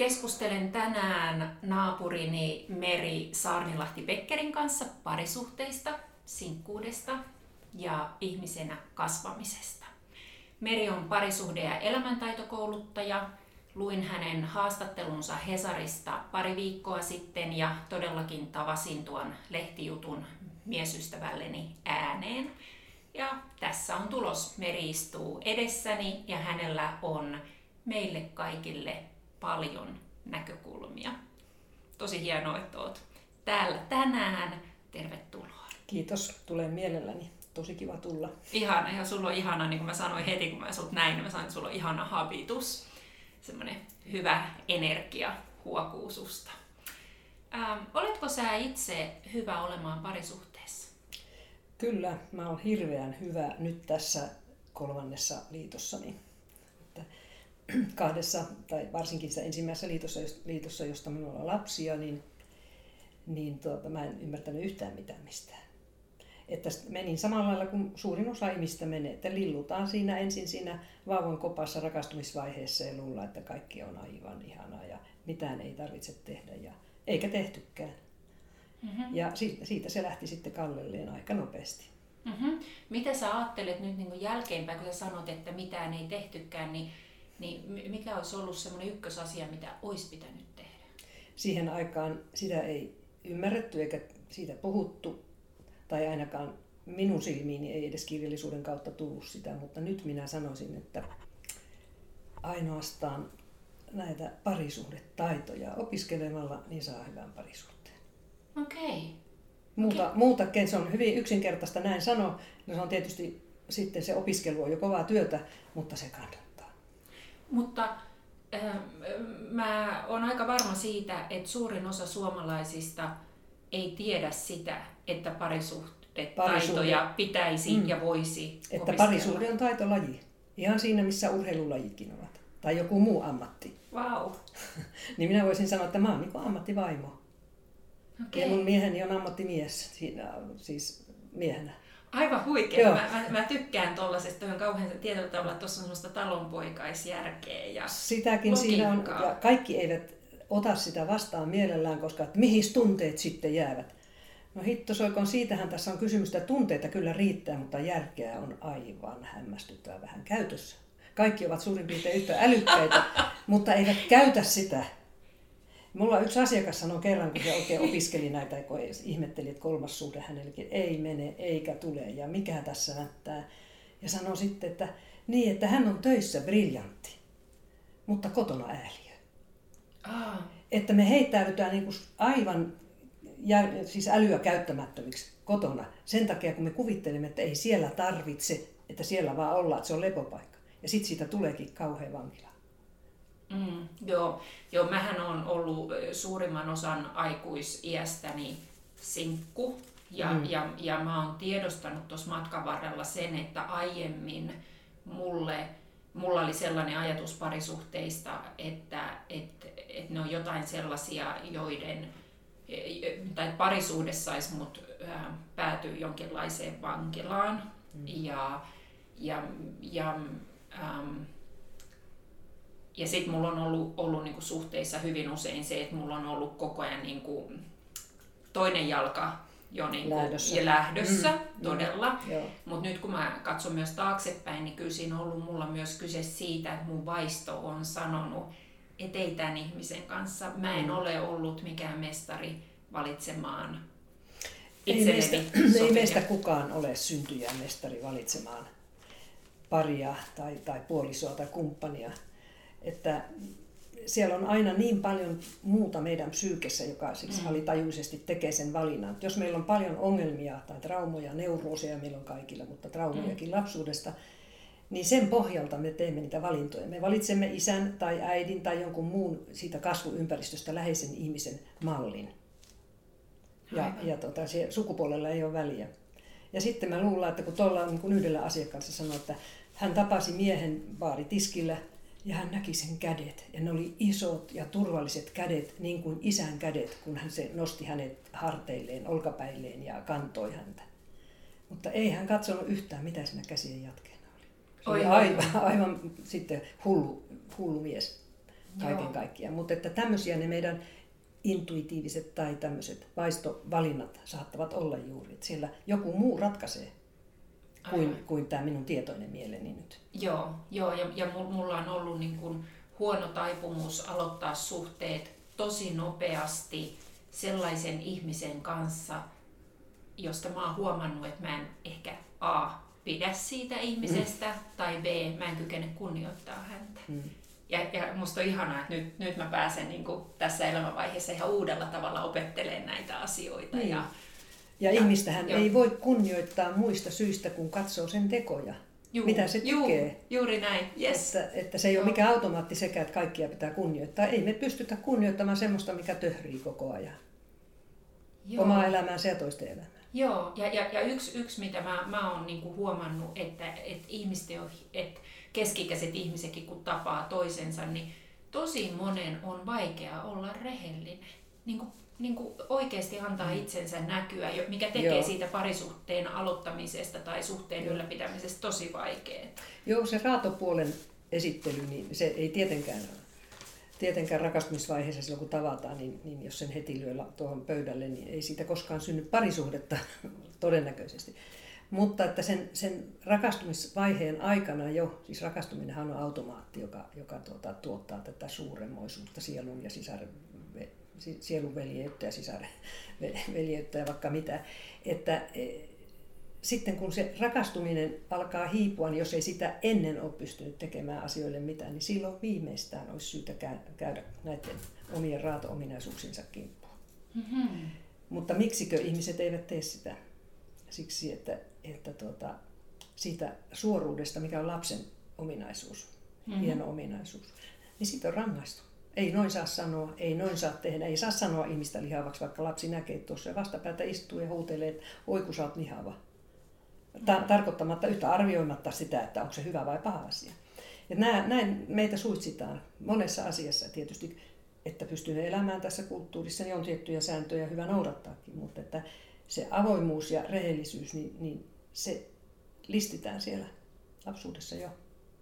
Keskustelen tänään naapurini Meri Saarnilahti-Pekkerin kanssa parisuhteista, sinkkuudesta ja ihmisenä kasvamisesta. Meri on parisuhde- ja elämäntaitokouluttaja. Luin hänen haastattelunsa Hesarista pari viikkoa sitten ja todellakin tavasin tuon lehtijutun miesystävälleni ääneen. Ja tässä on tulos. Meri istuu edessäni ja hänellä on meille kaikille paljon näkökulmia. Tosi hienoa, että olet täällä tänään. Tervetuloa. Kiitos, tulen mielelläni. Tosi kiva tulla. Ihana, ja sulla on ihana, niin kuin mä sanoin heti, kun mä sut näin, niin mä sanoin, että sulla on ihana habitus. Semmoinen hyvä energia huokuu susta. Ähm, oletko sä itse hyvä olemaan parisuhteessa? Kyllä, mä oon hirveän hyvä nyt tässä kolmannessa liitossani kahdessa, tai varsinkin se ensimmäisessä liitossa, liitossa josta minulla on lapsia, niin, niin tuota, mä en ymmärtänyt yhtään mitään mistään. Että menin samalla lailla kuin suurin osa ihmistä menee, että lillutaan siinä ensin siinä vauvan kopassa rakastumisvaiheessa ja luulla, että kaikki on aivan ihanaa ja mitään ei tarvitse tehdä ja eikä tehtykään. Mm-hmm. Ja siitä, siitä se lähti sitten kallelleen aika nopeasti. Mm-hmm. Mitä sä ajattelet nyt niin jälkeenpäin, kun sä sanot, että mitään ei tehtykään, niin niin mikä olisi ollut semmoinen ykkösasia, mitä olisi pitänyt tehdä? Siihen aikaan sitä ei ymmärretty eikä siitä puhuttu, tai ainakaan minun silmiini ei edes kirjallisuuden kautta tullut sitä, mutta nyt minä sanoisin, että ainoastaan näitä parisuhdetaitoja opiskelemalla niin saa hyvän parisuhteen. Okei. Okay. Muuta, okay. muuta, se on hyvin yksinkertaista näin sanoa. No se on tietysti sitten se opiskelu on jo kovaa työtä, mutta se kannattaa. Mutta äh, mä oon aika varma siitä, että suurin osa suomalaisista ei tiedä sitä, että parisuhdetaitoja pitäisi mm. ja voisi Että opiskella. parisuhde on taitolaji. Ihan siinä, missä urheilulajitkin ovat. Tai joku muu ammatti. Wow. niin minä voisin sanoa, että mä oon niin ammattivaimo. Okay. Ja mun mieheni on ammattimies, siinä, siis miehenä. Aivan huikea. Mä, mä, mä, tykkään tuollaisesta, on kauhean tietyllä tavalla, että tuossa on sellaista talonpoikaisjärkeä ja Sitäkin logiikkaa. siinä on, ja kaikki eivät ota sitä vastaan mielellään, koska että mihin tunteet sitten jäävät. No hitto soikon, siitähän tässä on kysymys, että tunteita kyllä riittää, mutta järkeä on aivan hämmästyttävää vähän käytössä. Kaikki ovat suurin piirtein yhtä älykkäitä, mutta eivät käytä sitä. Mulla yksi asiakas sanoi kerran, kun se oikein opiskeli näitä, kun ihmetteli, että kolmas suhde hänellekin ei mene eikä tule ja mikä tässä näyttää. Ja sanoi sitten, että niin, että hän on töissä briljantti, mutta kotona ääliö. Ah. Että me heittäydytään niin kuin aivan siis älyä käyttämättömiksi kotona sen takia, kun me kuvittelemme, että ei siellä tarvitse, että siellä vaan ollaan, että se on lepopaikka. Ja sitten siitä tuleekin kauhean vankila. Mm, joo. joo, mähän on ollut suurimman osan aikuisiästäni sinkku. Ja, mm. ja, ja mä oon tiedostanut tuossa matkan varrella sen, että aiemmin mulle, mulla oli sellainen ajatus parisuhteista, että et, et ne on jotain sellaisia, joiden tai parisuhde saisi mut päätyä jonkinlaiseen vankilaan. Mm. Ja, ja, ja ähm, ja sitten mulla on ollut, ollut niinku suhteissa hyvin usein se, että mulla on ollut koko ajan niinku toinen jalka jo niinku lähdössä, ja lähdössä mm, todella. Mm, Mutta nyt kun mä katson myös taaksepäin, niin kyllä siinä on ollut mulla myös kyse siitä, että mun vaisto on sanonut, että ei tämän ihmisen kanssa, mä en mm. ole ollut mikään mestari valitsemaan ei meistä, ei meistä kukaan ole syntyjä mestari valitsemaan paria tai, tai puolisoa tai kumppania että siellä on aina niin paljon muuta meidän psyykessä, joka siis alitajuisesti tekee sen valinnan. Jos meillä on paljon ongelmia tai traumoja, neurooseja meillä on kaikilla, mutta traumojakin mm. lapsuudesta, niin sen pohjalta me teemme niitä valintoja. Me valitsemme isän tai äidin tai jonkun muun siitä kasvuympäristöstä läheisen ihmisen mallin. Ja, ja tota, sukupuolella ei ole väliä. Ja sitten mä luulen, että kun tuolla niin kun yhdellä asiakkaalla sanoi, että hän tapasi miehen baaritiskillä ja hän näki sen kädet. Ja ne oli isot ja turvalliset kädet, niin kuin isän kädet, kun hän se nosti hänet harteilleen, olkapäilleen ja kantoi häntä. Mutta ei hän katsonut yhtään, mitä siinä käsien jatkeena oli. Se oli aivan, aivan sitten hullu, hullu mies kaiken Joo. kaikkiaan. Mutta että tämmöisiä ne meidän intuitiiviset tai tämmöiset vaistovalinnat saattavat olla juuri. Että siellä joku muu ratkaisee kuin, kuin tämä minun tietoinen mieleni nyt. Joo, joo ja, ja mulla on ollut niin kuin huono taipumus aloittaa suhteet tosi nopeasti sellaisen ihmisen kanssa, josta mä oon huomannut, että mä en ehkä A, pidä siitä ihmisestä, mm. tai B, mä en kykene kunnioittaa häntä. Mm. Ja, ja musta on ihanaa, että nyt, nyt mä pääsen niin kuin tässä elämänvaiheessa ihan uudella tavalla opettelemaan näitä asioita. Niin. Ja, ja, ihmistähän jo. ei voi kunnioittaa muista syistä, kun katsoo sen tekoja. Juu, mitä se juu, tekee. Juuri näin, yes. Että, että se ei Joo. ole mikään automaatti sekä, että kaikkia pitää kunnioittaa. Ei me pystytä kunnioittamaan semmoista, mikä töhrii koko ajan. Joo. Omaa elämäänsä ja toisten elämää. Joo, ja, ja, ja yksi, yksi, mitä mä, mä oon niinku huomannut, että, että ihmisten on, että keskikäiset ihmisetkin kun tapaa toisensa, niin tosi monen on vaikea olla rehellinen. Niin kuin, niin kuin oikeasti antaa mm. itsensä näkyä, mikä tekee Joo. siitä parisuhteen aloittamisesta tai suhteen Joo. ylläpitämisestä tosi vaikeaa. Joo, se raatopuolen esittely, niin se ei tietenkään tietenkään rakastumisvaiheessa silloin kun tavataan, niin, niin jos sen heti lyö tuohon pöydälle, niin ei siitä koskaan synny parisuhdetta todennäköisesti. Mutta että sen, sen rakastumisvaiheen aikana jo, siis rakastuminenhan on automaatti, joka, joka tuota, tuottaa tätä suuremmoisuutta sielun ja sisaren, sielun veljeyttä ja sisaren veljeyttä ja vaikka mitä. Että e, sitten kun se rakastuminen alkaa hiipua, niin jos ei sitä ennen ole pystynyt tekemään asioille mitään, niin silloin viimeistään olisi syytä käydä näiden omien raato-ominaisuuksinsa kimppuun. Mm-hmm. Mutta miksikö ihmiset eivät tee sitä? Siksi, että että tuota, siitä suoruudesta, mikä on lapsen ominaisuus, mm-hmm. hieno ominaisuus, niin siitä on rangaistu. Ei noin saa sanoa, ei noin saa tehdä, ei saa sanoa ihmistä lihavaksi, vaikka lapsi näkee tuossa ja vastapäätä istuu ja huutelee, että oi kun sä oot lihava. Ta- mm-hmm. tarkoittamatta yhtä arvioimatta sitä, että onko se hyvä vai paha asia. Ja nää, näin meitä suitsitaan monessa asiassa tietysti, että pystyy elämään tässä kulttuurissa, niin on tiettyjä sääntöjä hyvä noudattaakin, mutta että se avoimuus ja rehellisyys, niin, niin se listitään siellä lapsuudessa jo,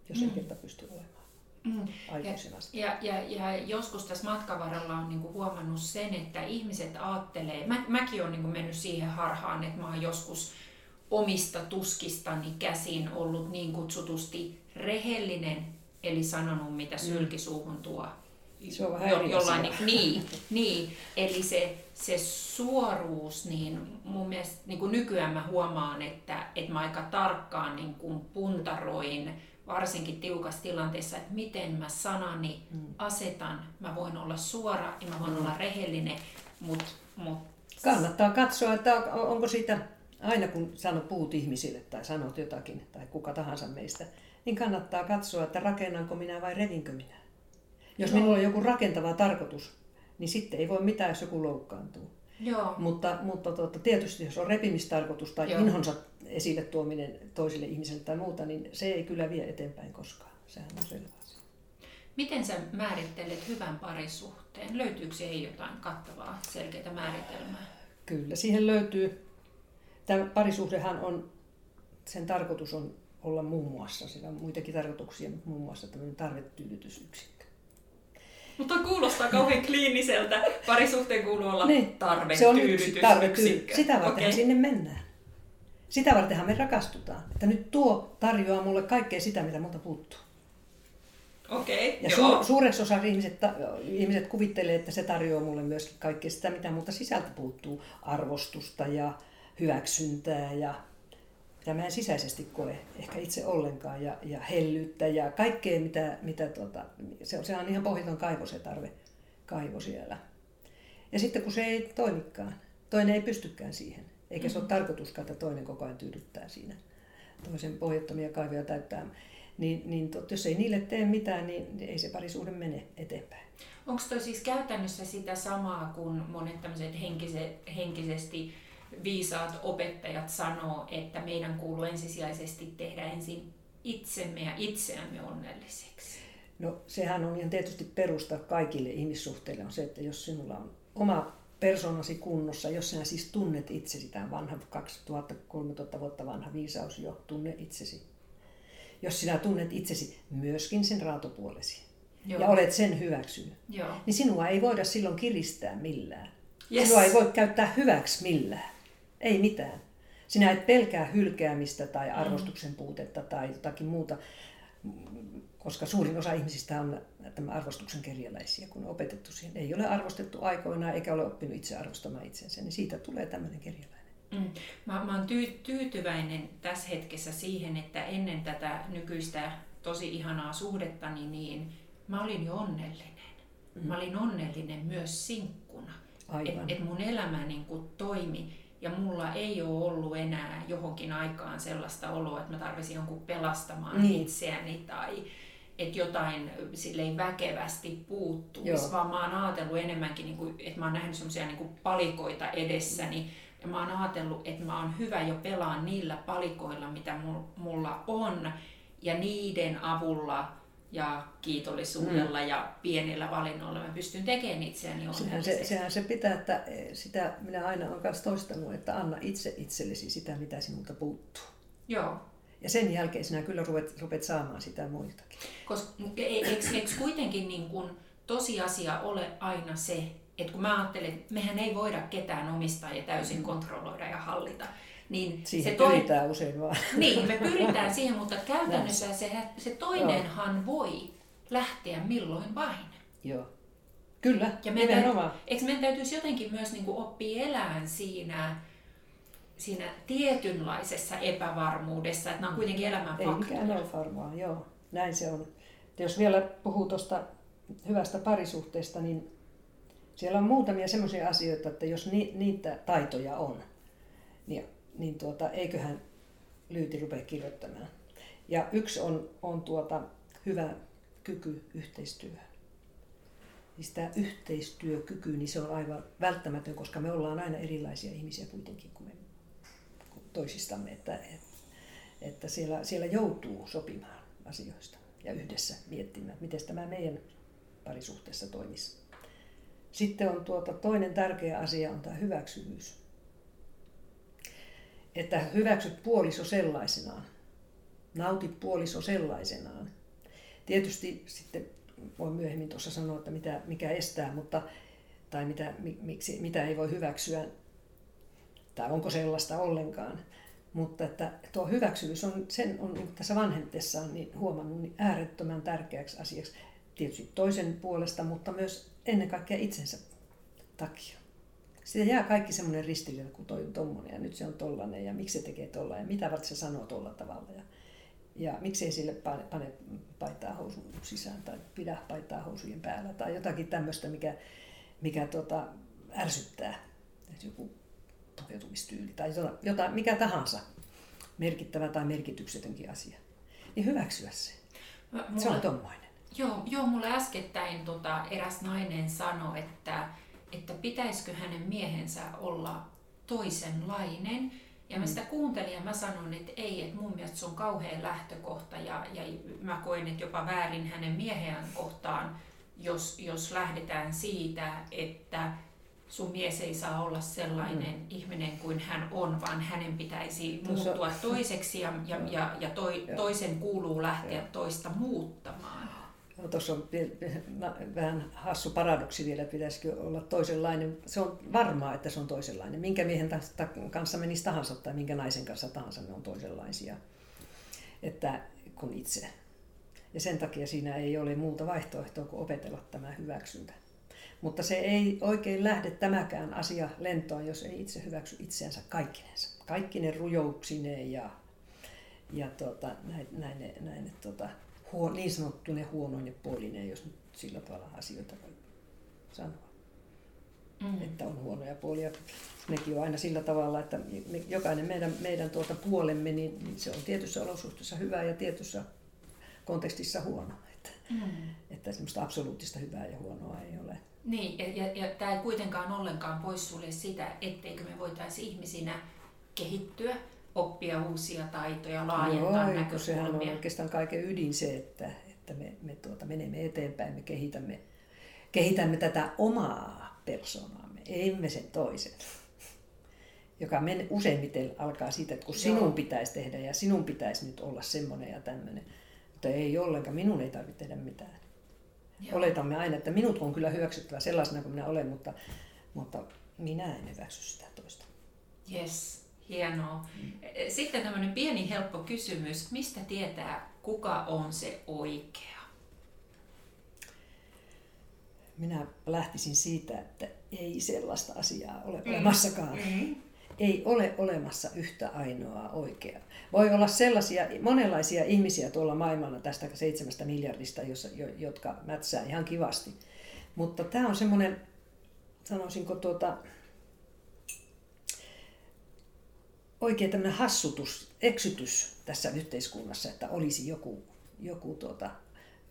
jos mm. ei kerta pysty olemaan. Mm. Ja, ja, ja joskus tässä matkan varrella on niinku huomannut sen, että ihmiset ajattelee, mä, mäkin olen niinku mennyt siihen harhaan, että mä oon joskus omista tuskistani käsin ollut niin kutsutusti rehellinen, eli sanonut mitä mm. sylkisuuhun tuo se on vähän jo, jollain, niin, niin, niin, eli se, se suoruus, niin mun mielestä niin kuin nykyään mä huomaan, että, että mä aika tarkkaan niin kuin puntaroin, varsinkin tiukassa tilanteessa, että miten mä sanani mm. asetan. Mä voin olla suora ja mä voin mm. olla rehellinen, mutta... Mut... Kannattaa katsoa, että onko siitä, aina kun sanot puut ihmisille tai sanot jotakin, tai kuka tahansa meistä, niin kannattaa katsoa, että rakennanko minä vai revinkö minä. Jos minulla on joku rakentava tarkoitus, niin sitten ei voi mitään, jos joku loukkaantuu. Joo. Mutta, mutta tuota, tietysti jos on repimistarkoitus tai Joo. inhonsa esille tuominen toisille ihmisille tai muuta, niin se ei kyllä vie eteenpäin koskaan. Sehän on selvä asia. Miten sä määrittelet hyvän parisuhteen? Löytyykö siihen jotain kattavaa, selkeää määritelmää? Kyllä, siihen löytyy. Tämä parisuhdehan on, sen tarkoitus on olla muun muassa, sillä on muitakin tarkoituksia, muun muassa tämmöinen tarvetyydytysyksikkö. Mutta kuulostaa kauhean kliiniseltä. Parisuhteen kuuluu olla niin. tarve, Se on yksi tarve, Sitä varten okay. sinne mennään. Sitä vartenhan me rakastutaan. Että nyt tuo tarjoaa mulle kaikkea sitä, mitä multa puuttuu. Okei, okay, ja su- suureksi osa ihmiset, ihmiset kuvittelee, että se tarjoaa mulle myöskin kaikkea sitä, mitä multa sisältä puuttuu. Arvostusta ja hyväksyntää ja mitä mä en sisäisesti koe ehkä itse ollenkaan, ja, ja hellyyttä ja kaikkea, mitä, mitä tota, se, on, se on ihan pohjaton kaivo se tarve, kaivo siellä. Ja sitten kun se ei toimikaan, toinen ei pystykään siihen, eikä se ole mm-hmm. tarkoituskaan, että toinen koko ajan tyydyttää siinä toisen pohjattomia kaivoja täyttää, Niin, niin tot, jos ei niille tee mitään, niin ei se parisuhde mene eteenpäin. Onko toi siis käytännössä sitä samaa kuin monet tämmöiset henkise, henkisesti viisaat opettajat sanoo, että meidän kuuluu ensisijaisesti tehdä ensin itsemme ja itseämme onnelliseksi? No sehän on ihan tietysti perusta kaikille ihmissuhteille on se, että jos sinulla on oma persoonasi kunnossa, jos sinä siis tunnet itsesi, tämä vanha 2000-3000 vuotta vanha viisaus jo, tunne itsesi. Jos sinä tunnet itsesi myöskin sen raatopuolesi Joo. ja olet sen hyväksynyt, Joo. niin sinua ei voida silloin kiristää millään. Yes. Sinua ei voi käyttää hyväksi millään. Ei mitään. Sinä et pelkää hylkäämistä tai arvostuksen puutetta tai jotakin muuta, koska suurin osa ihmisistä on tämän arvostuksen kerjäläisiä, kun on opetettu siihen. Ei ole arvostettu aikoinaan eikä ole oppinut itse arvostamaan itsensä, niin siitä tulee tämmöinen kerjäläinen. Mm. Mä, mä oon tyy- tyytyväinen tässä hetkessä siihen, että ennen tätä nykyistä tosi ihanaa suhdettani, niin mä olin jo onnellinen. Mm. Mä olin onnellinen myös sinkkuna. Että et mun elämä niin kuin toimi ja mulla ei ole ollut enää johonkin aikaan sellaista oloa, että mä tarvisin jonkun pelastamaan niin. itseäni tai että jotain silleen väkevästi puuttuisi, Joo. vaan mä oon ajatellut enemmänkin, niin kuin, että mä oon nähnyt semmoisia niin palikoita edessäni, ja mä oon ajatellut, että mä oon hyvä jo pelaa niillä palikoilla, mitä mulla on, ja niiden avulla ja kiitollisuudella mm. ja pienillä valinnoilla mä pystyn tekemään itseäni sehän se, sehän se pitää, että eh, sitä minä aina olen myös toistanut, että anna itse itsellesi sitä, mitä sinulta puuttuu. Joo. Ja sen jälkeen sinä kyllä ruvet, ruvet saamaan sitä muiltakin. Koska eikö, eikö kuitenkin niin kun tosiasia ole aina se, että kun mä ajattelen, että mehän ei voida ketään omistaa ja täysin kontrolloida ja hallita, niin siihen se pyritään toi... usein vaan. Niin, me pyritään siihen, mutta käytännössä se, se toinenhan Joo. voi lähteä milloin vain. Joo. Kyllä, ja meidän, nimenomaan. Eikö meidän täytyisi jotenkin myös niin oppia elämään siinä, siinä tietynlaisessa epävarmuudessa, että nämä on kuitenkin elämän Ei faktoja. mikään ole varmaa, joo. Näin se on. Jos vielä puhuu tuosta hyvästä parisuhteesta, niin siellä on muutamia sellaisia asioita, että jos ni, niitä taitoja on, niin niin tuota, eiköhän Lyyti rupea kirjoittamaan. Ja yksi on, on tuota, hyvä kyky yhteistyöhön. Siis tämä yhteistyökyky, niin se on aivan välttämätön, koska me ollaan aina erilaisia ihmisiä kuitenkin kuin me toisistamme, että, että siellä, siellä joutuu sopimaan asioista ja yhdessä miettimään, miten tämä meidän parisuhteessa toimisi. Sitten on tuota, toinen tärkeä asia on tämä hyväksyvyys että hyväksyt puoliso sellaisenaan. Nauti puoliso sellaisenaan. Tietysti sitten voin myöhemmin tuossa sanoa, että mitä, mikä estää, mutta, tai mitä, miksi, mitä ei voi hyväksyä, tai onko sellaista ollenkaan. Mutta että tuo hyväksyvyys on, sen on niin tässä vanhentessaan niin huomannut niin äärettömän tärkeäksi asiaksi. Tietysti toisen puolesta, mutta myös ennen kaikkea itsensä takia siitä jää kaikki semmoinen ristiriita, kun toi on tommonen ja nyt se on tollanen ja miksi se tekee tolla ja mitä varten se sanoo tolla tavalla. Ja, ja miksei sille pane, pane paitaa housun sisään tai pidä paitaa housujen päällä tai jotakin tämmöistä, mikä, mikä tota, ärsyttää. Joku pukeutumistyyli tai jota, jota, mikä tahansa merkittävä tai merkityksetönkin asia. Niin hyväksyä se. Mulla, se on tommoinen. Joo, joo mulle äskettäin tota, eräs nainen sanoi, että että pitäisikö hänen miehensä olla toisenlainen. Ja mä mm. sitä kuuntelin ja mä sanon, että ei, että mun mielestä se on kauhean lähtökohta ja, ja mä koen, että jopa väärin hänen mieheen kohtaan, jos, jos lähdetään siitä, että sun mies ei saa olla sellainen mm. ihminen kuin hän on, vaan hänen pitäisi muuttua toiseksi ja, ja, ja, ja toi, toisen kuuluu lähteä toista muuttamaan. No, tuossa on vähän hassu paradoksi vielä, pitäisikö olla toisenlainen. Se on varmaa, että se on toisenlainen. Minkä miehen kanssa menisi tahansa tai minkä naisen kanssa tahansa ne on toisenlaisia että, kuin itse. Ja sen takia siinä ei ole muuta vaihtoehtoa kuin opetella tämä hyväksyntä. Mutta se ei oikein lähde tämäkään asia lentoon, jos ei itse hyväksy itseänsä kaikkinensa. Kaikkinen rujouksineen ja, ja tota, näin, näin, näin, tota, huo, niin sanottuinen huonoinen puolinen, jos nyt sillä tavalla asioita voi sanoa. Mm. Että on huonoja puolia. Nekin on aina sillä tavalla, että me, jokainen meidän, meidän tuota puolemme, niin, niin se on tietyssä olosuhteessa hyvä ja tietyssä kontekstissa huono. Että, mm. että semmoista absoluuttista hyvää ja huonoa ei ole. Niin, ja, ja, ja tämä ei kuitenkaan ollenkaan poissulje sitä, etteikö me voitaisiin ihmisinä kehittyä, oppia uusia taitoja, laajentaa Joo, näkökulmia. sehän on oikeastaan kaiken ydin se, että, että me, me tuota, menemme eteenpäin, me kehitämme, kehitämme tätä omaa persoonaamme, emme sen toisen joka men, useimmiten alkaa siitä, että kun Joo. sinun pitäisi tehdä ja sinun pitäisi nyt olla semmoinen ja tämmöinen. Mutta ei ollenkaan, minun ei tarvitse tehdä mitään. Joo. Oletamme aina, että minut on kyllä hyväksyttävä sellaisena kuin minä olen, mutta, mutta minä en hyväksy sitä toista. Yes, hienoa. Mm. Sitten tämmöinen pieni helppo kysymys. Mistä tietää, kuka on se oikea? Minä lähtisin siitä, että ei sellaista asiaa ole mm. olemassakaan. Mm ei ole olemassa yhtä ainoaa oikeaa. Voi olla sellaisia monenlaisia ihmisiä tuolla maailmalla tästä seitsemästä miljardista, jotka mätsää ihan kivasti. Mutta tämä on semmoinen, sanoisinko tuota, oikein tämmöinen hassutus, eksytys tässä yhteiskunnassa, että olisi joku, joku tuota,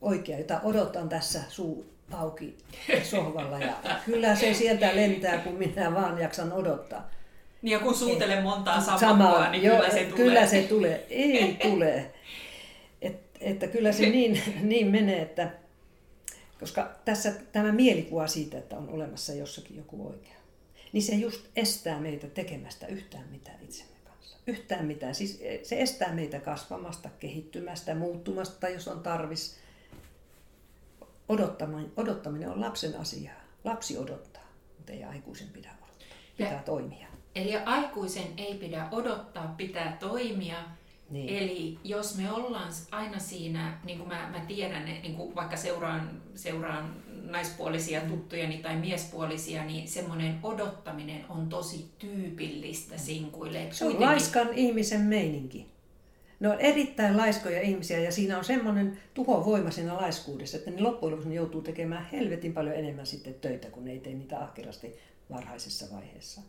oikea, jota odotan tässä suu auki sohvalla. Ja kyllä se sieltä lentää, kun minä vaan jaksan odottaa. Niin ja kun suutelen montaa samaa, niin joo, kyllä se tulee. Kyllä se tulee. Ei tule. Et, että kyllä se niin, niin menee, että koska tässä tämä mielikuva siitä, että on olemassa jossakin joku oikea, niin se just estää meitä tekemästä yhtään mitään itsemme. Yhtään mitään. Siis se estää meitä kasvamasta, kehittymästä, muuttumasta, jos on tarvis. Odottaminen, odottaminen on lapsen asiaa. Lapsi odottaa, mutta ei aikuisen pidä odottaa. Pitää ja, toimia. Eli aikuisen ei pidä odottaa, pitää toimia. Niin. Eli jos me ollaan aina siinä, niin kuin mä, mä tiedän, niin kuin vaikka seuraan, seuraan naispuolisia mm. tuttujani tai miespuolisia, niin semmoinen odottaminen on tosi tyypillistä mm. sinkuille. Se on kuitenkin... laiskan ihmisen meininki. Ne on erittäin laiskoja ihmisiä ja siinä on semmoinen tuhovoima siinä laiskuudessa, että ne loppujen lopuksi ne joutuu tekemään helvetin paljon enemmän sitten töitä, kun ne ei tee niitä ahkerasti varhaisessa vaiheessa.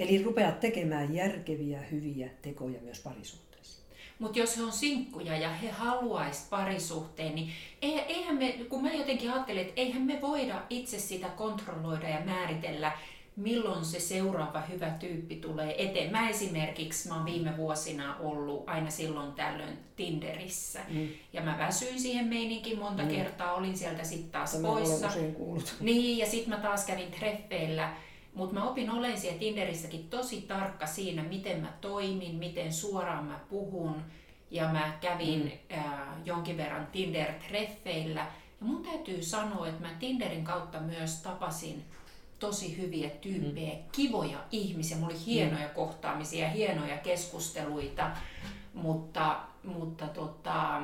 Eli rupeat tekemään järkeviä, hyviä tekoja myös parisuhteessa. Mutta jos he on sinkkuja ja he haluaisivat parisuhteen, niin eihän me, kun mä jotenkin ajattelen, että eihän me voida itse sitä kontrolloida ja määritellä, milloin se seuraava hyvä tyyppi tulee eteen. Mä esimerkiksi, mä oon viime vuosina ollut aina silloin tällöin Tinderissä. Mm. Ja mä väsyin siihen meininkin monta mm. kertaa, olin sieltä sitten taas Tämä poissa. Niin, ja sitten mä taas kävin treffeillä mutta mä opin olemaan siellä Tinderissäkin tosi tarkka siinä, miten mä toimin, miten suoraan mä puhun. Ja mä kävin mm. äh, jonkin verran Tinder-treffeillä. Ja mun täytyy sanoa, että mä Tinderin kautta myös tapasin tosi hyviä tyyppejä, mm. kivoja ihmisiä. Mulla oli hienoja mm. kohtaamisia ja hienoja keskusteluita. Mutta, mutta tota,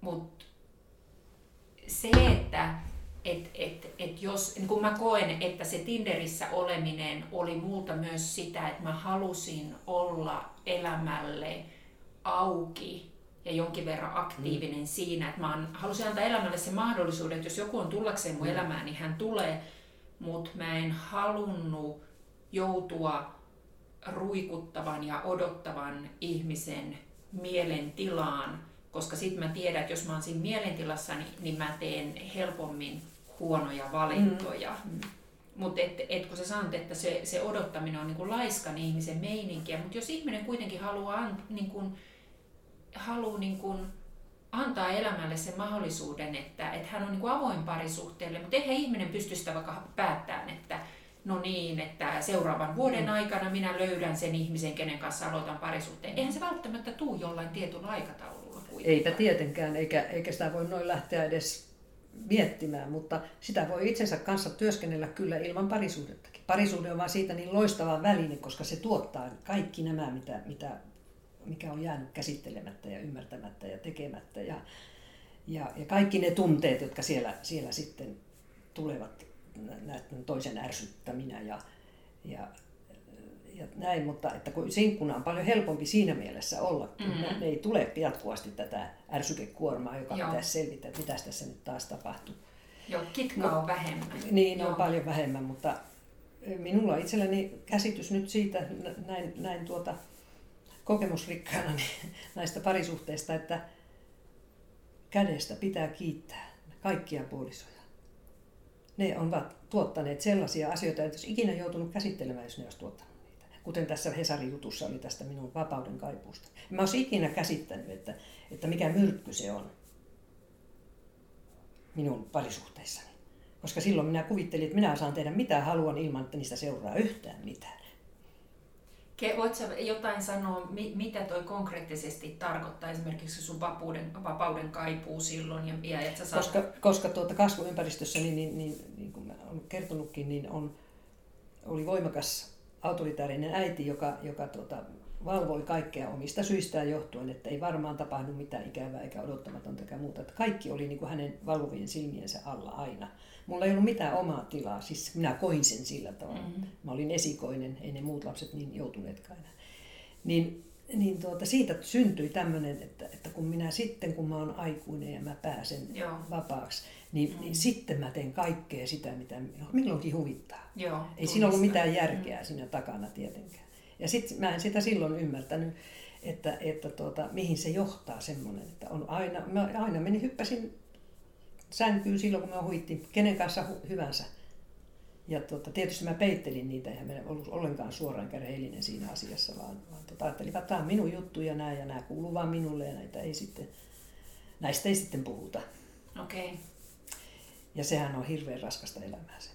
mut se, että et, et, et jos, niin kun mä koen, että se Tinderissä oleminen oli multa myös sitä, että mä halusin olla elämälle auki ja jonkin verran aktiivinen mm. siinä, että mä halusin antaa elämälle se mahdollisuuden, että jos joku on tullakseen mun mm. elämään, niin hän tulee, mutta mä en halunnut joutua ruikuttavan ja odottavan ihmisen mielentilaan, koska sitten mä tiedän, että jos mä oon siinä mielentilassa, niin, niin mä teen helpommin huonoja valintoja. Mm. Mutta et, et kun sä sanot, että se, se odottaminen on niinku laiskan ihmisen meininkiä, mutta jos ihminen kuitenkin haluaa, niinku, haluaa niinku, antaa elämälle sen mahdollisuuden, että, että hän on niinku avoin parisuhteelle, mutta eihän ihminen pysty sitä vaikka päättämään, että no niin, että seuraavan vuoden mm. aikana minä löydän sen ihmisen, kenen kanssa aloitan parisuhteen. Eihän se välttämättä tuu jollain tietyllä aikataululla. Kuitenkaan. Eipä tietenkään, eikä, eikä sitä voi noin lähteä edes miettimään, mutta sitä voi itsensä kanssa työskennellä kyllä ilman parisuudettakin. Parisuuden on vaan siitä niin loistava väline, koska se tuottaa kaikki nämä, mitä, mitä, mikä on jäänyt käsittelemättä ja ymmärtämättä ja tekemättä. Ja, ja, ja kaikki ne tunteet, jotka siellä, siellä sitten tulevat, näiden toisen ärsyttäminä ja, ja ja näin, mutta että kun sinkkuna on paljon helpompi siinä mielessä olla, kun mm-hmm. ne ei tule jatkuvasti tätä ärsykekuormaa, joka Joo. pitäisi selvittää, että mitä tässä nyt taas tapahtuu. Joo, kitka no, on vähemmän. Niin, Joo. on paljon vähemmän, mutta minulla on itselläni käsitys nyt siitä, näin, näin tuota, kokemusrikkaana niin näistä parisuhteista, että kädestä pitää kiittää kaikkia puolisoja. Ne ovat tuottaneet sellaisia asioita, että jos ikinä joutunut käsittelemään, jos ne olisi tuottanut. Kuten tässä Hesarin jutussa oli tästä minun vapauden kaipuusta. Mä olisin ikinä käsittänyt, että, että mikä myrkky se on minun parisuhteissani. Koska silloin minä kuvittelin, että minä saan tehdä mitä haluan ilman, että niistä seuraa yhtään mitään. Voitko jotain sanoa, mitä toi konkreettisesti tarkoittaa esimerkiksi sun vapauden, vapauden kaipuu silloin? Ja, ja että sä saat... Koska, koska tuota kasvuympäristössä, niin, niin, niin, niin kuin olen kertonutkin, niin on, oli voimakas autoritäärinen äiti, joka, joka tuota, valvoi kaikkea omista syistään johtuen, että ei varmaan tapahdu mitään ikävää eikä odottamatonta eikä muuta. Että kaikki oli niin kuin hänen valvovien silmiensä alla aina. Mulla ei ollut mitään omaa tilaa, siis minä koin sen sillä tavalla. Mm-hmm. Mä olin esikoinen, ei ne muut lapset niin joutuneetkaan enää. Niin, niin tuota, siitä syntyi tämmöinen, että, että kun minä sitten, kun mä oon aikuinen ja mä pääsen Joo. vapaaksi, niin, mm. niin sitten mä teen kaikkea sitä, mitä milloinkin huvittaa. Joo, ei siinä ollut mitään järkeä mm. siinä takana tietenkään. Ja sitten mä en sitä silloin ymmärtänyt, että, että tuota, mihin se johtaa semmoinen, että on aina, mä aina menin, hyppäsin sänkyyn silloin, kun mä huittiin kenen kanssa hyvänsä. Ja tuota, tietysti mä peittelin niitä, eihän meillä ollut ollenkaan suoraan kädellinen siinä asiassa, vaan, vaan tuota, ajattelin, että tämä on minun juttu ja nämä, ja nämä kuuluu vaan minulle ja näitä ei sitten, näistä ei sitten puhuta. Okei. Okay. Ja sehän on hirveän raskasta elämää se.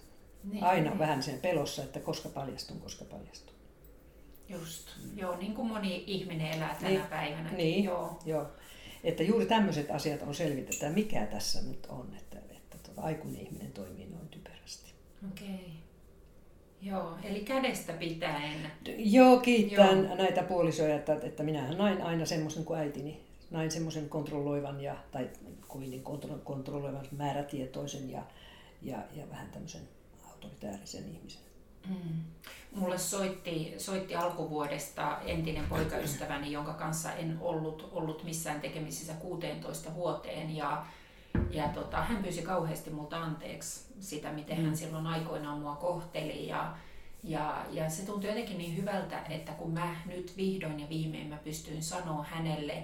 Niin, Aina niin. vähän sen pelossa, että koska paljastun, koska paljastun. Just, mm. joo, niin kuin moni ihminen elää tänä niin, päivänä. Niin, joo. joo. Että juuri tämmöiset asiat on selvitetään, mikä tässä nyt on, että, että tuota, aikuinen ihminen toimii noin typerästi. Okei. Okay. Joo, eli kädestä pitäen. Joo, kiitän Joo. näitä puolisoja, että, että minähän nain aina semmoisen kuin äitini. Nain semmoisen kontrolloivan ja, tai kuin kontrolloivan määrätietoisen ja, ja, ja vähän tämmöisen autoritäärisen ihmisen. Mm. Mulle soitti, soitti alkuvuodesta entinen poikaystäväni, jonka kanssa en ollut, ollut missään tekemisissä 16 vuoteen. Ja, ja tota, hän pyysi kauheasti multa anteeksi sitä, miten mm. hän silloin aikoinaan mua kohteli. Ja, ja, ja se tuntui jotenkin niin hyvältä, että kun mä nyt vihdoin ja viimein mä pystyin sanoa hänelle,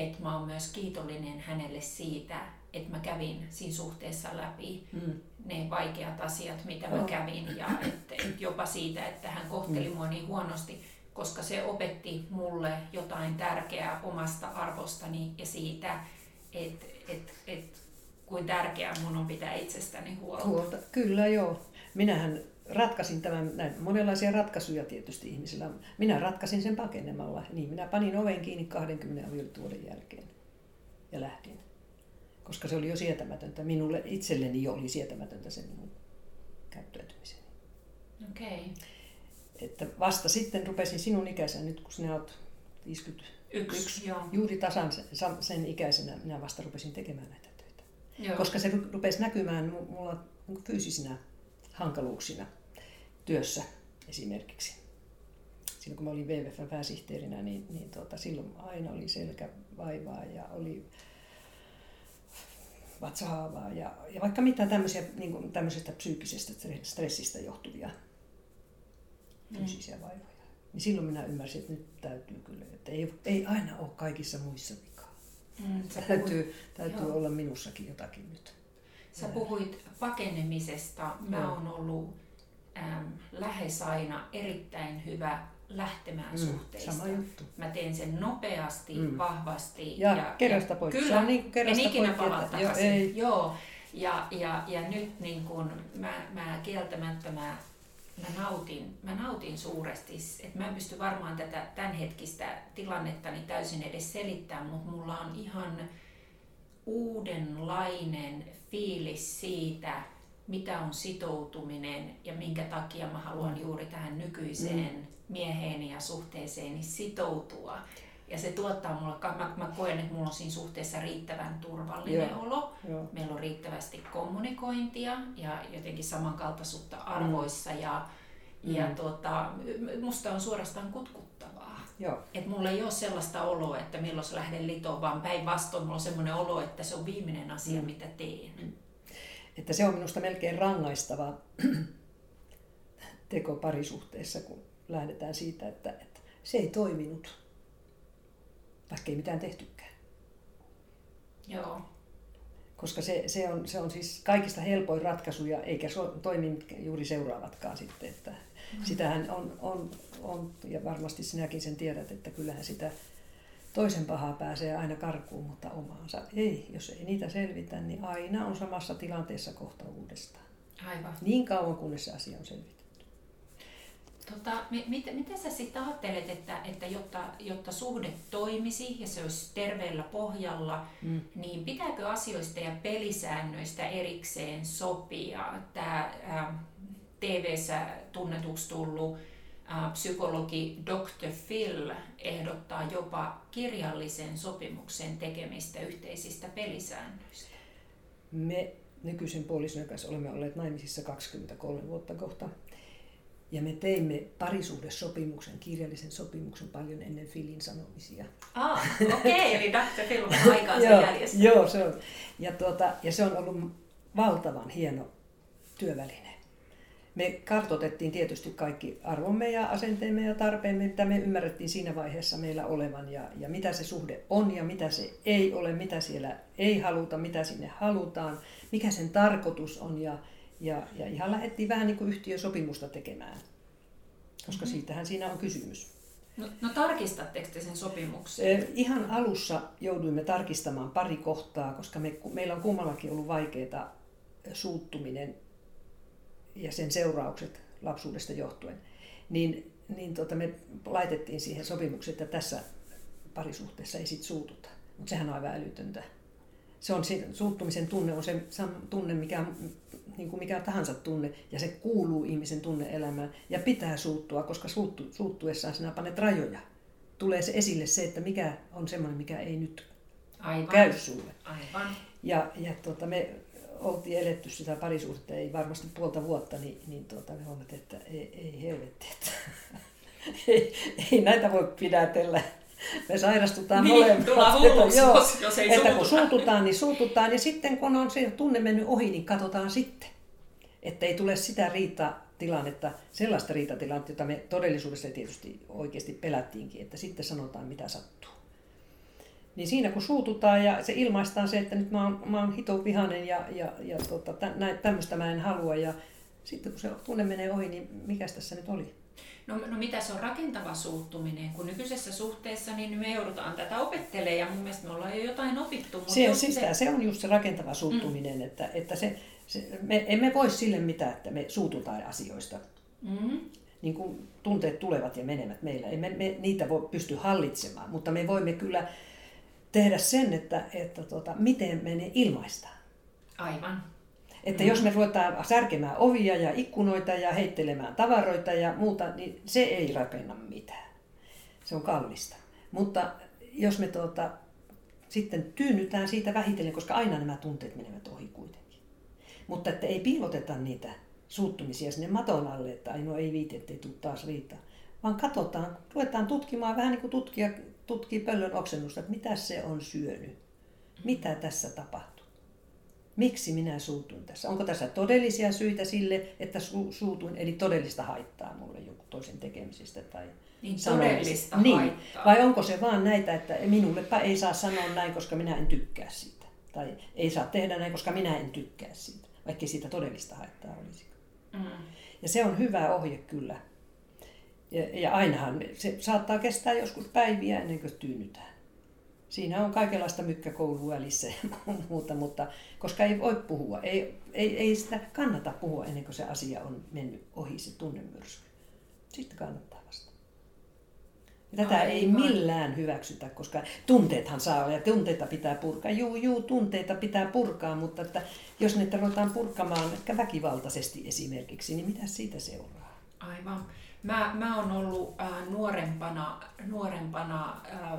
että mä oon myös kiitollinen hänelle siitä, että mä kävin siinä suhteessa läpi mm. ne vaikeat asiat, mitä mä kävin ja et, et jopa siitä, että hän kohteli mm. mua niin huonosti, koska se opetti mulle jotain tärkeää omasta arvostani ja siitä, että et, et, kuin tärkeää mun on pitää itsestäni huolta. huolta. Kyllä joo. Minähän ratkaisin tämän, näin, monenlaisia ratkaisuja tietysti ihmisillä. Minä ratkaisin sen pakenemalla. Niin minä panin oven kiinni 20 avioliittovuoden jälkeen ja lähdin koska se oli jo sietämätöntä. Minulle itselleni jo oli sietämätöntä se minun käyttäytymiseni. Okei. Okay. Että vasta sitten rupesin sinun ikäisenä, nyt kun sinä olet 51, Yksi, joo. juuri tasan sen, sen ikäisenä minä vasta rupesin tekemään näitä töitä. Joo. Koska se rupesi näkymään mulla fyysisinä hankaluuksina työssä esimerkiksi. Silloin kun mä olin WWFn pääsihteerinä, niin, niin tuota, silloin aina oli selkävaivaa ja oli vatsahaavaa ja, ja vaikka mitä tämmöisiä, niin kuin tämmöisestä psyykkisestä stressistä johtuvia fyysisiä mm. vaivoja. Niin silloin minä ymmärsin, että nyt täytyy kyllä, että ei, ei aina ole kaikissa muissa vikaa. Mm, täytyy puhuit, täytyy olla minussakin jotakin nyt. Sä puhuit pakenemisesta. Mä oon ollut ähm, lähes aina erittäin hyvä lähtemään mm, suhteista. Sama juttu. Mä teen sen nopeasti, mm. vahvasti. Ja, ja kerrasta pois. Kyllä, se on niin en ikinä palaa takaisin. Jo, ei. Joo. Ja, ja, ja nyt niin kun mä, mä kieltämättä mä, mä, nautin, mä nautin suuresti. Et mä en pysty varmaan tätä tämänhetkistä tilannettani täysin edes selittämään, mutta mulla on ihan uudenlainen fiilis siitä, mitä on sitoutuminen ja minkä takia mä haluan juuri tähän nykyiseen mm. mieheeni ja suhteeseeni sitoutua. Ja se tuottaa mulle, mä, mä koen, että mulla on siinä suhteessa riittävän turvallinen Joo. olo. Joo. Meillä on riittävästi kommunikointia ja jotenkin samankaltaisuutta mm. arvoissa. Mm. Ja, mm. ja tuota, musta on suorastaan kutkuttavaa. Joo. Et mulla ei ole sellaista oloa, että milloin lähden litoon, vaan päinvastoin mulla on sellainen olo, että se on viimeinen asia, mm. mitä teen. Mm että se on minusta melkein rangaistava teko parisuhteessa, kun lähdetään siitä, että, että se ei toiminut. vaikka ei mitään tehtykään. Joo. Koska se, se, on, se on siis kaikista helpoin ratkaisuja, eikä so, toimi juuri seuraavatkaan sitten. Että mm. Sitähän on, on, on, ja varmasti sinäkin sen tiedät, että kyllähän sitä toisen pahaa pääsee aina karkuun, mutta omaansa ei. Jos ei niitä selvitä, niin aina on samassa tilanteessa kohta uudestaan. Aivan. Niin kauan kunnes se asia on selvitetty. Tota, mit, miten sä sitten ajattelet, että, että jotta, jotta suhde toimisi ja se olisi terveellä pohjalla, mm. niin pitääkö asioista ja pelisäännöistä erikseen sopia? Tämä äh, TV-ssä tunnetuksi tullut psykologi Dr. Phil ehdottaa jopa kirjallisen sopimuksen tekemistä yhteisistä pelisäännöistä. Me nykyisen puolison kanssa olemme olleet naimisissa 23 vuotta kohta. Ja me teimme parisuhdesopimuksen, kirjallisen sopimuksen paljon ennen Filin sanomisia. Ah, okei, okay, eli Dr. Phil on aikaansa jäljessä. Joo, se on. Ja, tuota, ja se on ollut valtavan hieno työväline. Me kartoitettiin tietysti kaikki arvomme ja asenteemme ja tarpeemme, mitä me ymmärrettiin siinä vaiheessa meillä olevan ja, ja mitä se suhde on ja mitä se ei ole, mitä siellä ei haluta, mitä sinne halutaan, mikä sen tarkoitus on ja, ja, ja ihan lähdettiin vähän niin kuin yhtiösopimusta tekemään, koska mm-hmm. siitähän siinä on kysymys. No, no tarkistatteko te sen sopimuksen? Ihan alussa jouduimme tarkistamaan pari kohtaa, koska me, meillä on kummallakin ollut vaikeaa suuttuminen ja sen seuraukset lapsuudesta johtuen. Niin, niin tota me laitettiin siihen sopimukseen, että tässä parisuhteessa ei sit suututa. Mutta sehän on aivan älytöntä. Se on se, suuttumisen tunne on se tunne, mikä niin kuin mikä tahansa tunne, ja se kuuluu ihmisen tunneelämään, ja pitää suuttua, koska suuttu, suuttuessaan sinä panet rajoja. Tulee se esille se, että mikä on semmoinen, mikä ei nyt Aivan. käy sulle. Aivan. Ja, ja tuota, me oltiin eletty sitä parisuhdetta, ei varmasti puolta vuotta, niin, niin tuota, me huomattiin, että ei, ei helvetti, että ei, ei näitä voi pidätellä me sairastutaan niin, molemmat. Hulluksi, joo, jos, jos ei että kun suututaan, niin suututaan. Ja sitten kun on se tunne mennyt ohi, niin katsotaan sitten. Että ei tule sitä riitatilannetta, sellaista riitatilannetta, jota me todellisuudessa tietysti oikeasti pelättiinkin, että sitten sanotaan mitä sattuu. Niin siinä kun suututaan ja se ilmaistaan se, että nyt mä oon, mä oon hito vihanen ja, ja, ja tota, tämmöistä mä en halua ja sitten kun se tunne menee ohi, niin mikä tässä nyt oli? No, no mitä se on rakentava suuttuminen? Kun nykyisessä suhteessa niin me joudutaan tätä opettelemaan ja mun mielestä me ollaan jo jotain opittu. Mutta se, siis se... se on just se rakentava suuttuminen, mm. että, että se, se, me emme voi sille mitään, että me suututaan asioista. Mm. Niin kuin tunteet tulevat ja menevät meillä. Emme me niitä voi pysty hallitsemaan, mutta me voimme kyllä tehdä sen, että, että tota, miten me ne ilmaistaan. Aivan. Että mm. jos me ruvetaan särkemään ovia ja ikkunoita ja heittelemään tavaroita ja muuta, niin se ei rakenna mitään. Se on kallista. Mutta jos me tuota, sitten tyynnytään siitä vähitellen, koska aina nämä tunteet menevät ohi kuitenkin. Mutta että ei piiloteta niitä suuttumisia sinne maton alle, että ainoa ei viiti, ettei tule taas riitaa. Vaan katsotaan, ruvetaan tutkimaan vähän niin kuin tutkija tutkii pöllön oksennusta, että mitä se on syönyt. Mitä tässä tapahtuu miksi minä suutuin tässä? Onko tässä todellisia syitä sille, että su- suutuin, eli todellista haittaa mulle joku toisen tekemisestä tai niin todellista niin. haittaa. Vai onko se vaan näitä, että minullepa ei saa sanoa näin, koska minä en tykkää siitä. Tai ei saa tehdä näin, koska minä en tykkää siitä, vaikka siitä todellista haittaa olisi. Mm. Ja se on hyvä ohje kyllä. Ja, ja ainahan se saattaa kestää joskus päiviä ennen kuin tyynnytään. Siinä on kaikenlaista mykkäkoulua välissä ja muuta, mutta koska ei voi puhua, ei, ei, ei sitä kannata puhua ennen kuin se asia on mennyt ohi, se tunnemyrsky. Sitten kannattaa vasta. Tätä Aivan. ei millään hyväksytä, koska tunteethan saa olla ja tunteita pitää purkaa. Juu, juu, tunteita pitää purkaa, mutta että jos ne ruvetaan purkamaan ehkä väkivaltaisesti esimerkiksi, niin mitä siitä seuraa? Aivan. Mä, mä oon ollut äh, nuorempana, nuorempana äh,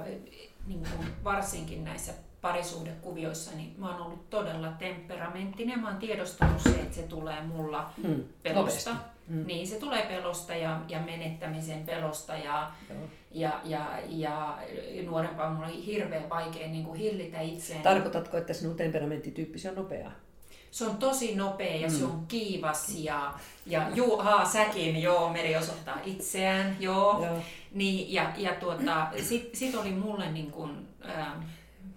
niin kuin varsinkin näissä parisuhdekuvioissa, niin mä oon ollut todella temperamenttinen. Mä oon tiedostanut se, että se tulee mulla mm, pelosta. Mm. Niin, se tulee pelosta ja, ja menettämisen pelosta. Ja, ja, ja, ja nuorempaan mulla oli hirveän vaikea niin kuin hillitä itseäni. Tarkoitatko, että sinun temperamenttityyppisi on nopeaa? Se on tosi nopea ja mm. se on kiivas ja, ja juu, haa, säkin, joo, Meri osoittaa itseään, joo. joo. Niin, ja, ja tuota, sit, sit oli mulle niin kuin, äh,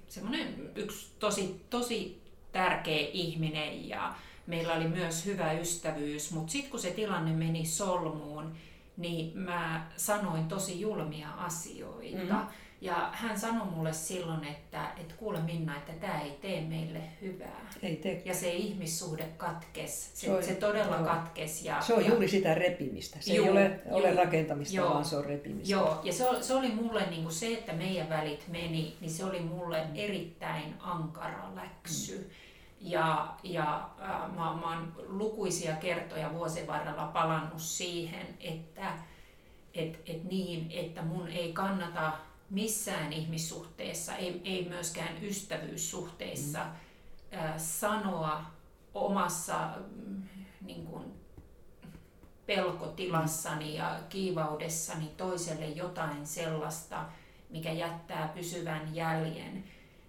semmoinen yksi tosi, tosi tärkeä ihminen ja meillä oli myös hyvä ystävyys, mutta sitten kun se tilanne meni solmuun, niin mä sanoin tosi julmia asioita. Mm-hmm. Ja hän sanoi mulle silloin, että, että kuule Minna, että tämä ei tee meille hyvää. Ei tee. Ja se ihmissuhde katkes. Se, se, on, se todella joo. katkes. Ja, se on ja, juuri sitä repimistä. Se juu, ei ole, juu, ole rakentamista, joo, vaan se on repimistä. Joo, ja se, se oli mulle niin kuin se, että meidän välit meni, niin se oli mulle mm. erittäin ankara läksy. Mm. Ja, ja äh, mä, mä oon lukuisia kertoja vuosien varrella palannut siihen, että et, et niin, että mun ei kannata missään ihmissuhteessa, ei, ei myöskään ystävyyssuhteissa mm. äh, sanoa omassa mm, niin kuin, pelkotilassani ja kiivaudessani toiselle jotain sellaista, mikä jättää pysyvän jäljen.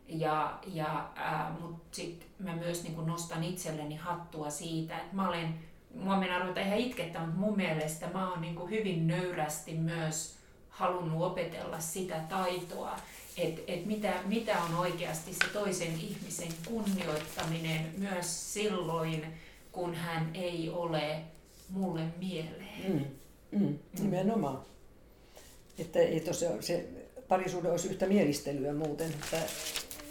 Ja, ja, äh, Mutta sitten mä myös niin kun nostan itselleni hattua siitä, että mä olen, mua mennään ruveta ihan itkettä, mutta mun mielestä mä oon niin hyvin nöyrästi myös halunnut opetella sitä taitoa, että et mitä, mitä on oikeasti se toisen ihmisen kunnioittaminen myös silloin, kun hän ei ole mulle mieleen. Mm, mm, nimenomaan. Että ei tosiaan se parisuuden olisi yhtä mielistelyä muuten, että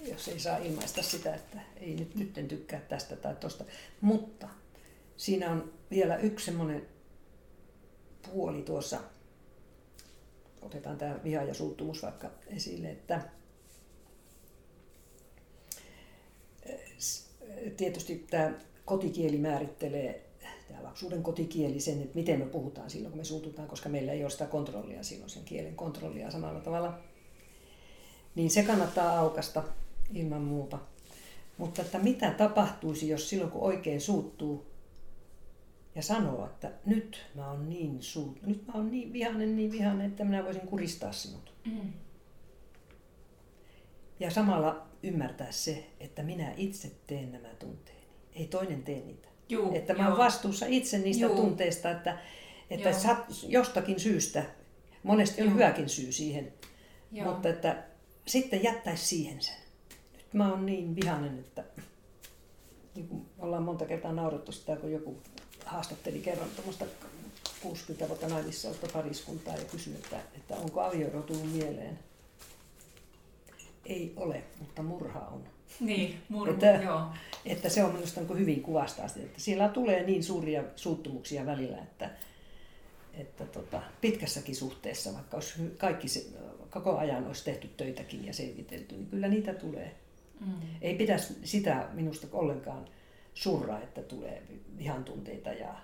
jos ei saa ilmaista sitä, että ei nyt, nyt en tykkää tästä tai tosta. Mutta siinä on vielä yksi semmoinen puoli tuossa, otetaan tämä viha ja suuttumus vaikka esille, että tietysti tämä kotikieli määrittelee, tämä lapsuuden kotikieli sen, että miten me puhutaan silloin, kun me suututaan, koska meillä ei ole sitä kontrollia silloin, sen kielen kontrollia samalla tavalla. Niin se kannattaa aukasta ilman muuta. Mutta että mitä tapahtuisi, jos silloin kun oikein suuttuu ja sanoo, että nyt mä oon niin suut, nyt mä oon niin vihainen, niin vihainen, että minä voisin kuristaa sinut. Mm. Ja samalla ymmärtää se, että minä itse teen nämä tunteeni. Ei toinen tee niitä. Juu, että mä oon vastuussa itse niistä Juu. tunteista, että, että sat, jostakin syystä, monesti on Juu. hyväkin syy siihen, Joo. mutta että sitten jättäisi siihen sen mä oon niin vihainen, että niin kuin ollaan monta kertaa naurattu sitä, kun joku haastatteli kerran tuommoista 60 vuotta naimissa olta pariskuntaa ja kysyi, että, että onko avioero tullut mieleen. Ei ole, mutta murha on. Niin, murha, että, joo. Että se on minusta niin hyvin kuvastaa sitä, että siellä tulee niin suuria suuttumuksia välillä, että, että tota, pitkässäkin suhteessa, vaikka olisi kaikki se, koko ajan olisi tehty töitäkin ja selvitelty, niin kyllä niitä tulee. Mm. Ei pitäisi sitä minusta ollenkaan surra, että tulee vihan tunteita. Ja,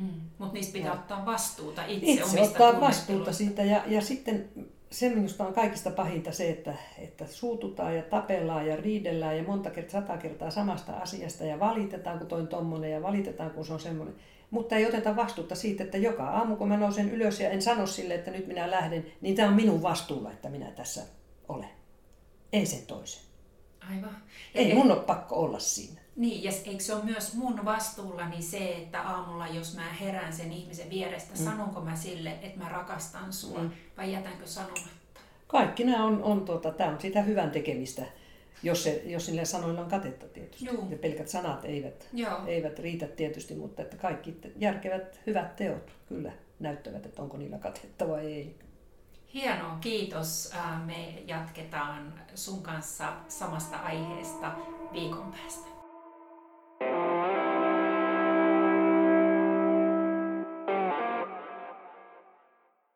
mm. Mutta niistä pitää ja, ottaa vastuuta itse, itse omista ottaa vastuuta siitä. Ja, ja sitten se minusta on kaikista pahinta se, että, että suututaan ja tapellaan ja riidellään ja monta kertaa, sata kertaa samasta asiasta ja valitetaan, kun toin tommonen ja valitetaan, kun se on semmoinen. Mutta ei oteta vastuuta siitä, että joka aamu kun mä nousen ylös ja en sano sille, että nyt minä lähden, niin tämä on minun vastuulla, että minä tässä olen. Ei sen toisen. Aivan. Ei mun ole pakko olla siinä. Niin, ja eikö se ole myös mun vastuullani se, että aamulla, jos mä herään sen ihmisen vierestä, mm. sanonko mä sille, että mä rakastan sua, mm. vai jätänkö sanomatta? Kaikki nämä on, on, tuota, tämä on sitä hyvän tekemistä, jos, se, jos niillä sanoilla on katetta tietysti. Juu. Ja pelkät sanat eivät, eivät riitä tietysti, mutta että kaikki järkevät hyvät teot kyllä näyttävät, että onko niillä katetta vai ei. Hienoa, kiitos. Me jatketaan sun kanssa samasta aiheesta viikon päästä.